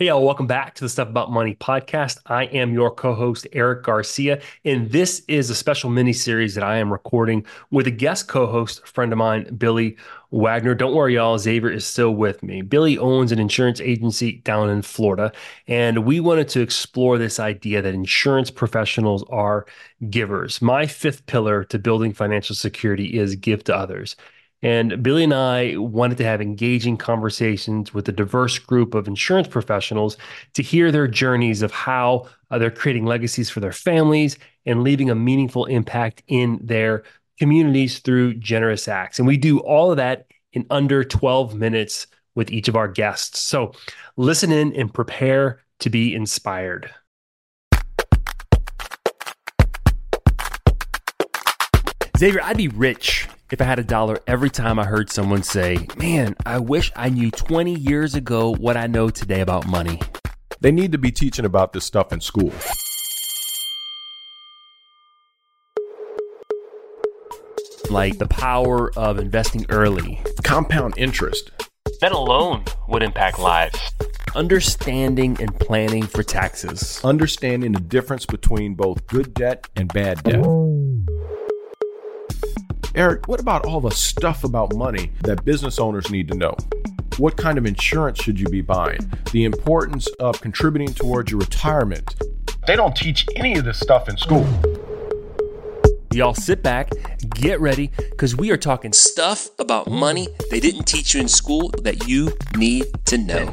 Hey, y'all, welcome back to the Stuff About Money podcast. I am your co host, Erik Garcia, and this is a special mini series that I am recording with a guest co host, friend of mine, Billy Wagner. Don't worry, y'all, Xavier is still with me. Billy owns an insurance agency down in Florida, and we wanted to explore this idea that insurance professionals are givers. My fifth pillar to building financial security is give to others. And Billy and I wanted to have engaging conversations with a diverse group of insurance professionals to hear their journeys of how uh, they're creating legacies for their families and leaving a meaningful impact in their communities through generous acts. And we do all of that in under 12 minutes with each of our guests. So listen in and prepare to be inspired. Xavier, I'd be rich if I had a dollar every time I heard someone say, Man, I wish I knew 20 years ago what I know today about money. They need to be teaching about this stuff in school. Like the power of investing early, compound interest. That alone would impact lives. Understanding and planning for taxes. Understanding the difference between both good debt and bad debt. Erik, what about all the stuff about money that business owners need to know? What kind of insurance should you be buying? The importance of contributing towards your retirement. They don't teach any of this stuff in school. Y'all sit back, get ready, because we are talking stuff about money they didn't teach you in school that you need to know.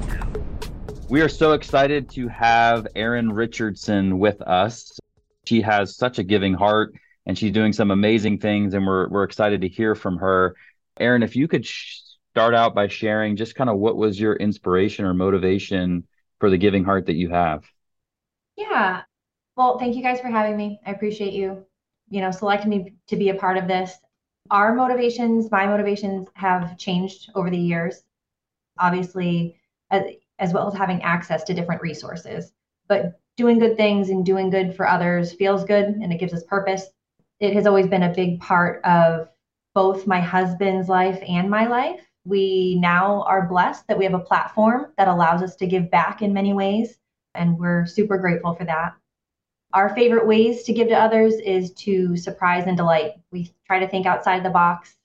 We are so excited to have Erin Richardson with us. She has such a giving heart and she's doing some amazing things and we're we're excited to hear from her. Erin, if you could sh- start out by sharing just kind of what was your inspiration or motivation for the giving heart that you have. Yeah. Well, thank you guys for having me. I appreciate you, you know, selecting me to be a part of this. Our motivations, my motivations have changed over the years. Obviously, as, as well as having access to different resources. But doing good things and doing good for others feels good and it gives us purpose it has always been a big part of both my husband's life and my life. We now are blessed that we have a platform that allows us to give back in many ways, and we're super grateful for that. Our favorite ways to give to others is to surprise and delight. We try to think outside the box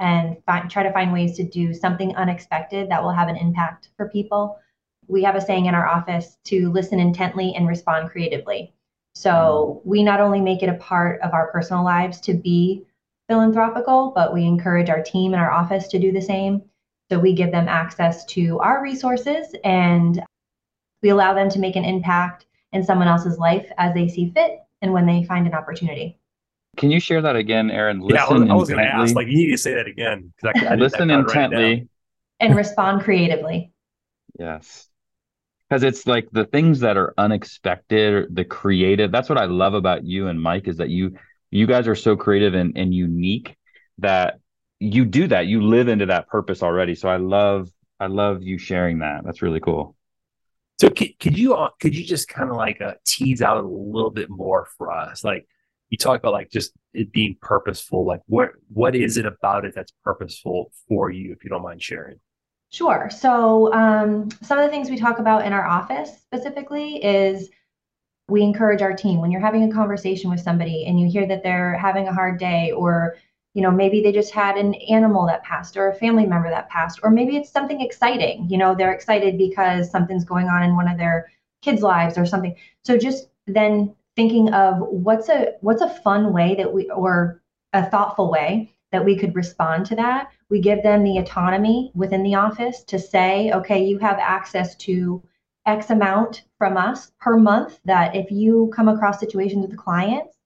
and find, try to find ways to do something unexpected that will have an impact for people. We have a saying in our office to listen intently and respond creatively. So we not only make it a part of our personal lives to be philanthropical, but we encourage our team and our office to do the same. So we give them access to our resources and we allow them to make an impact in someone else's life as they see fit and when they find an opportunity. Can you share that again, Erin? Listen yeah, I was, was going to ask, like, you need to say that again. I, I Listen intently right and respond creatively. Yes because it's like the things that are unexpected the creative that's what i love about you and mike is that you you guys are so creative and, and unique that you do that. You live into that purpose already. So i love i love you sharing that. That's really cool. So could, could you uh, could you just kind of like uh, tease out a little bit more for us? Like you talk about like just it being purposeful. Like what what is it about it that's purposeful for you if you don't mind sharing Sure. So, um, some of the things we talk about in our office specifically is we encourage our team when you're having a conversation with somebody and you hear that they're having a hard day or you know maybe they just had an animal that passed or a family member that passed or maybe it's something exciting you know they're excited because something's going on in one of their kids lives or something so just then thinking of what's a what's a fun way that we or a thoughtful way that we could respond to that. We give them the autonomy within the office to say, okay, you have access to X amount from us per month that if you come across situations with the clients,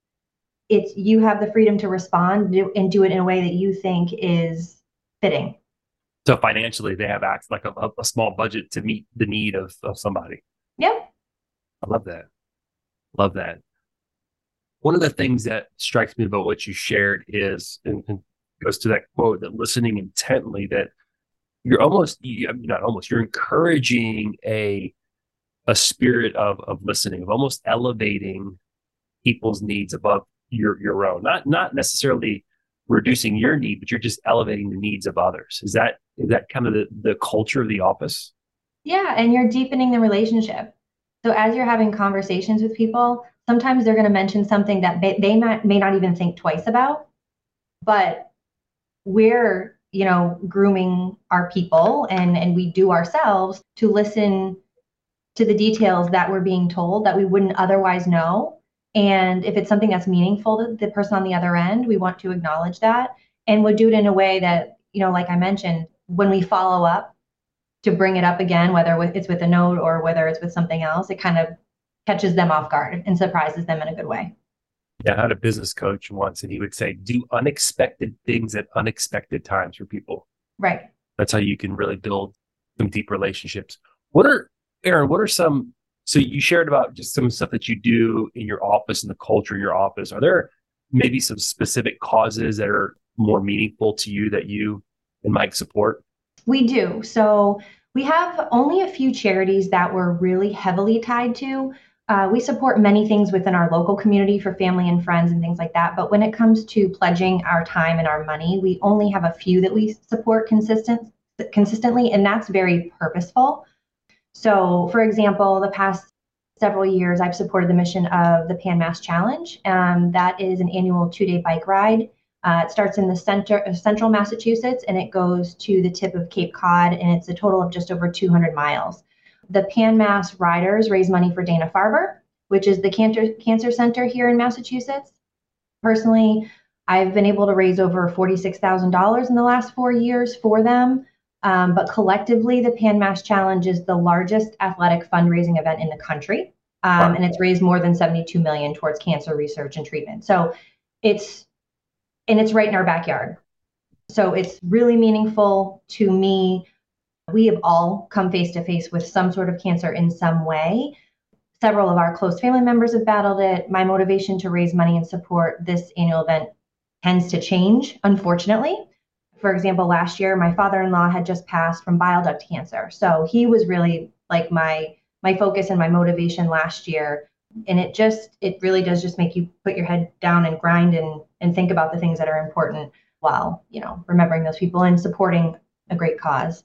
it's you have the freedom to respond and do it in a way that you think is fitting. So financially, they have access like a, a small budget to meet the need of, of somebody. Yep. I love that. Love that. One of the things that strikes me about what you shared is, and, and goes to that quote that listening intently that you're almost I mean, not almost you're encouraging a a spirit of of listening of almost elevating people's needs above your your own. Not not necessarily reducing your need but you're just elevating the needs of others. Is that is that kind of the, the culture of the office? Yeah, and you're deepening the relationship. So as you're having conversations with people, sometimes they're going to mention something that they, they might, may not even think twice about, but we're you know grooming our people and and we do ourselves to listen to the details that we're being told that we wouldn't otherwise know. And if it's something that's meaningful to the person on the other end we want to acknowledge that and we'll do it in a way that you know like i mentioned when we follow up to bring it up again whether it's with a note or whether it's with something else it kind of catches them off guard and surprises them in a good way yeah, I had a business coach once, and he would say, "Do unexpected things at unexpected times for people." Right. That's how you can really build some deep relationships. What are Erin? What are some? So you shared about just some stuff that you do in your office and the culture in your office. Are there maybe some specific causes that are more meaningful to you that you and Mike support? We do. So we have only a few charities that we're really heavily tied to. Uh, we support many things within our local community for family and friends and things like that. But when it comes to pledging our time and our money, we only have a few that we support consistent consistently, and that's very purposeful. So, for example, the past several years, I've supported the mission of the Pan Mass Challenge. Um, that is an annual two-day bike ride. Uh, it starts in the center of central Massachusetts and it goes to the tip of Cape Cod, and it's a total of just over 200 miles the Pan Mass Riders raise money for Dana Farber, which is the cancer, cancer center here in Massachusetts. Personally, I've been able to raise over $46,000 in the last four years for them. Um, but collectively, the Pan Mass Challenge is the largest athletic fundraising event in the country. Um, wow. And it's raised more than 72 million towards cancer research and treatment. So it's, and it's right in our backyard. So it's really meaningful to me we have all come face to face with some sort of cancer in some way. Several of our close family members have battled it. My motivation to raise money and support this annual event tends to change, unfortunately. For example, last year my father-in-law had just passed from bile duct cancer. So he was really like my my focus and my motivation last year. And it just it really does just make you put your head down and grind and and think about the things that are important while, you know, remembering those people and supporting a great cause.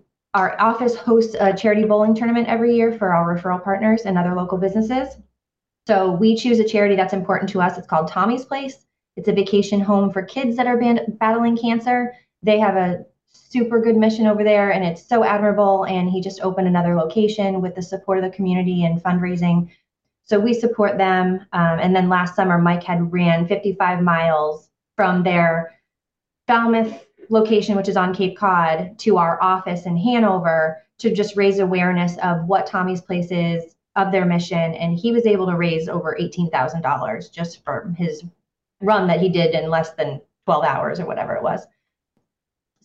our office hosts a charity bowling tournament every year for our referral partners and other local businesses. So we choose a charity that's important to us. It's called Tommy's Place. It's a vacation home for kids that are battling cancer. They have a super good mission over there and it's so admirable. And he just opened another location with the support of the community and fundraising. So we support them. Um, and then last summer, Mike had ran 55 miles from their Falmouth location, which is on Cape Cod, to our office in Hanover to just raise awareness of what Tommy's Place is, of their mission. And he was able to raise over $18,000 just for his run that he did in less than 12 hours or whatever it was.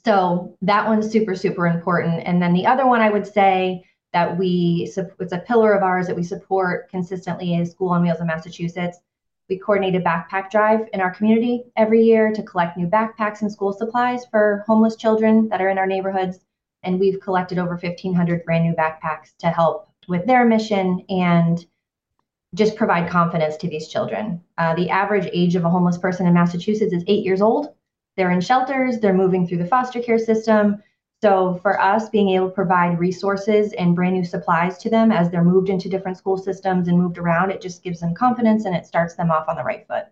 So that one's super, super important. And then the other one I would say that we, it's a pillar of ours that we support consistently is School on Wheels in Massachusetts. We coordinate a backpack drive in our community every year to collect new backpacks and school supplies for homeless children that are in our neighborhoods. And we've collected over 1,500 brand new backpacks to help with their mission and just provide confidence to these children. Uh, the average age of a homeless person in Massachusetts is eight years old. They're in shelters, they're moving through the foster care system, so for us, being able to provide resources and brand new supplies to them as they're moved into different school systems and moved around, it just gives them confidence and it starts them off on the right foot.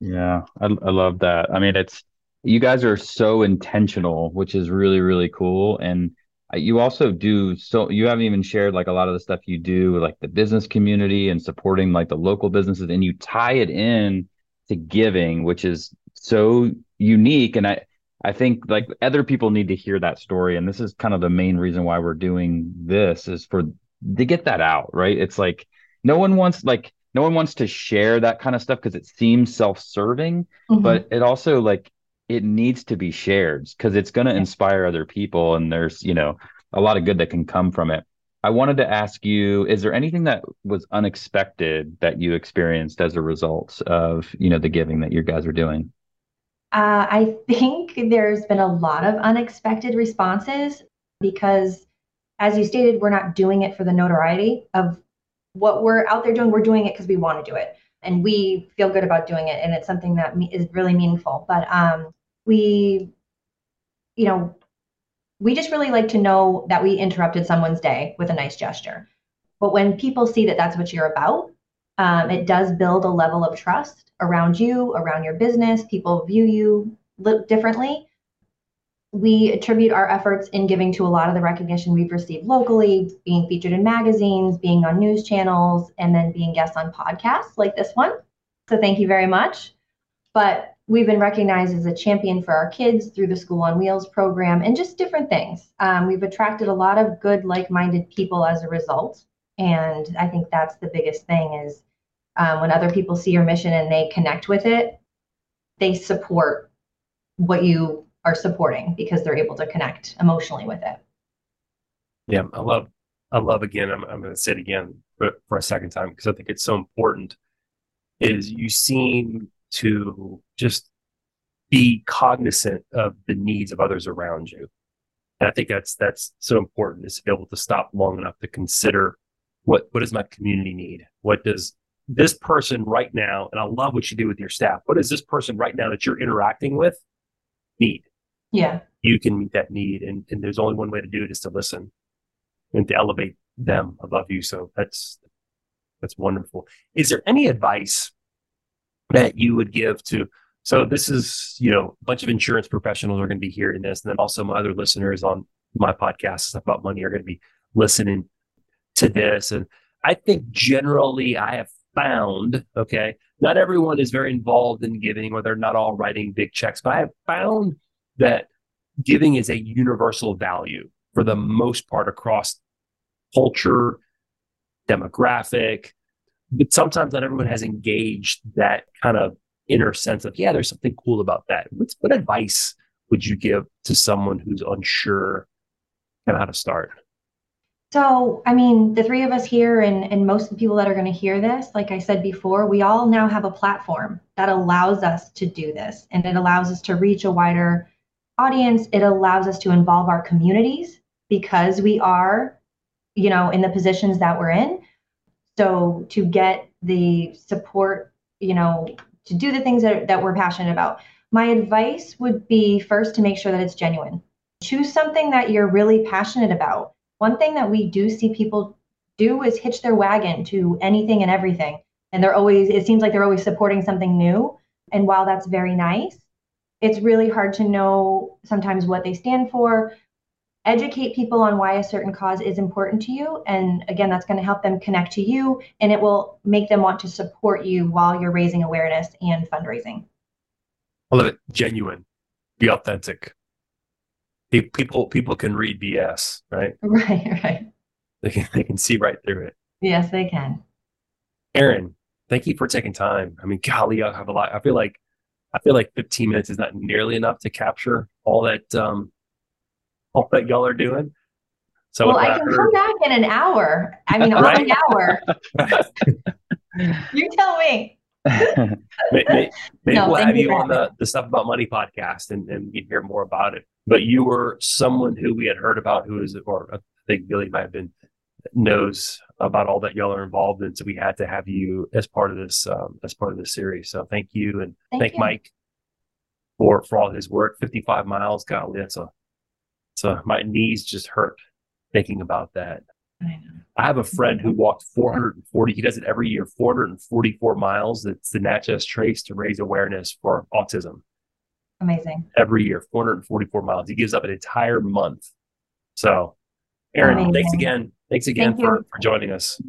Yeah, I, I love that. I mean, it's you guys are so intentional, which is really really cool. And you also do so you haven't even shared like a lot of the stuff you do like the business community and supporting like the local businesses, and you tie it in to giving, which is so unique. And I I think like other people need to hear that story. And this is kind of the main reason why we're doing this is for to get that out, right? It's like no one wants like no one wants to share that kind of stuff because it seems self-serving, mm-hmm. but it also like it needs to be shared because it's going to inspire other people and there's, you know, a lot of good that can come from it. I wanted to ask you is there anything that was unexpected that you experienced as a result of, you know, the giving that you guys are doing? Uh, I think there's been a lot of unexpected responses because, as you stated, we're not doing it for the notoriety of what we're out there doing. We're doing it because we want to do it and we feel good about doing it. And it's something that is really meaningful. But um, we, you know, we just really like to know that we interrupted someone's day with a nice gesture. But when people see that that's what you're about, um, it does build a level of trust around you, around your business. People view you differently. We attribute our efforts in giving to a lot of the recognition we've received locally, being featured in magazines, being on news channels, and then being guests on podcasts like this one. So thank you very much. But we've been recognized as a champion for our kids through the School on Wheels program and just different things. Um, we've attracted a lot of good, like minded people as a result. And I think that's the biggest thing is um, when other people see your mission and they connect with it, they support what you are supporting because they're able to connect emotionally with it. Yeah, I love, I love again. I'm, I'm going to say it again for, for a second time because I think it's so important. Is you seem to just be cognizant of the needs of others around you. And I think that's that's so important is to be able to stop long enough to consider what what does my community need? What does this person right now, and I love what you do with your staff. What does this person right now that you're interacting with need? Yeah. You can meet that need. And, and there's only one way to do it is to listen and to elevate them above you. So that's that's wonderful. Is there any advice that you would give to so this is you know a bunch of insurance professionals are going to be hearing this and then also my other listeners on my podcast about money are going to be listening to this and i think generally i have found, okay, not everyone is very involved in giving or they're not all writing big checks, but I have found that giving is a universal value for the most part across culture, demographic. But sometimes not everyone has engaged that kind of inner sense of, yeah, there's something cool about that. What's, what advice would you give to someone who's unsure kind of how to start? So, I mean, the three of us here and, and most of the people that are going to hear this, like I said before, we all now have a platform that allows us to do this and it allows us to reach a wider audience. It allows us to involve our communities because we are, you know, in the positions that we're in. So, to get the support, you know, to do the things that, that we're passionate about, my advice would be first to make sure that it's genuine. Choose something that you're really passionate about one thing that we do see people do is hitch their wagon to anything and everything. And they're always, it seems like they're always supporting something new. And while that's very nice, it's really hard to know sometimes what they stand for. Educate people on why a certain cause is important to you. And again, that's going to help them connect to you and it will make them want to support you while you're raising awareness and fundraising. I love it. Genuine, be authentic people people can read BS, right? Right, right. They can they can see right through it. Yes, they can. Erin, thank you for taking time. I mean, golly, I have a lot. I feel like I feel like 15 minutes is not nearly enough to capture all that um all that y'all are doing. So well, I can heard, come back in an hour. I mean, right? an hour. you tell me maybe, maybe no, we'll have you on the, the stuff about money podcast and, and we can hear more about it. But you were someone who we had heard about who is, or I think Billy might have been, knows about all that y'all are involved in. So we had to have you as part of this, um, as part of this series. So thank you. And thank, thank Mike for, for all his work. 55 miles. Golly, that's a, so my knees just hurt thinking about that. I, I have a friend who walked 440. He does it every year, 444 miles. That's the Natchez Trace to raise awareness for autism. Amazing. Every year, 444 miles. He gives up an entire month. So, Erin, Amazing. thanks again. Thanks again Thank for, for joining us.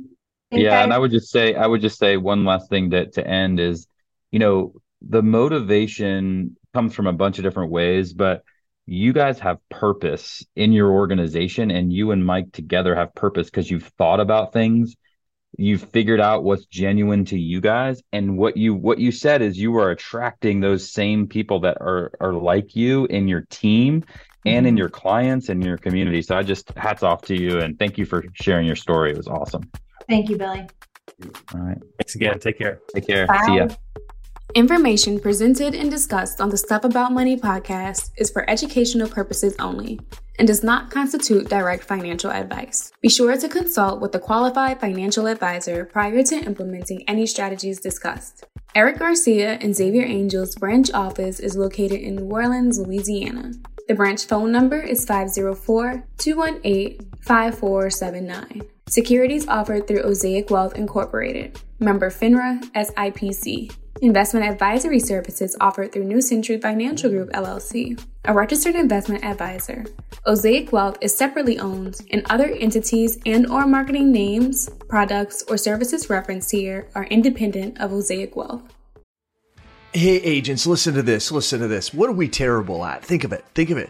yeah, and I would just say, I would just say one last thing to to end is, you know, the motivation comes from a bunch of different ways, but you guys have purpose in your organization and you and Mike together have purpose because you've thought about things. You've figured out what's genuine to you guys and what you what you said is you are attracting those same people that are are like you in your team and in mm-hmm. your clients and your community. So i just hats off to you and thank you for sharing your story. It was awesome. Thank you billy. All right. Thanks again. Take care. Take care. Bye. see ya Information presented and discussed on the Stuff About Money podcast is for educational purposes only and does not constitute direct financial advice. Be sure to consult with a qualified financial advisor prior to implementing any strategies discussed. Erik Garcia and Xavier Angel's branch office is located in New Orleans, Louisiana. The branch phone number is 504 218 5479. Securities offered through Osaic Wealth Incorporated. Member FINRA SIPC. Investment advisory services offered through New Century Financial Group LLC, a registered investment advisor. Osaic Wealth is separately owned, and other entities and or marketing names, products, or services referenced here are independent of Osaic Wealth. Hey agents, listen to this. Listen to this. What are we terrible at? Think of it. Think of it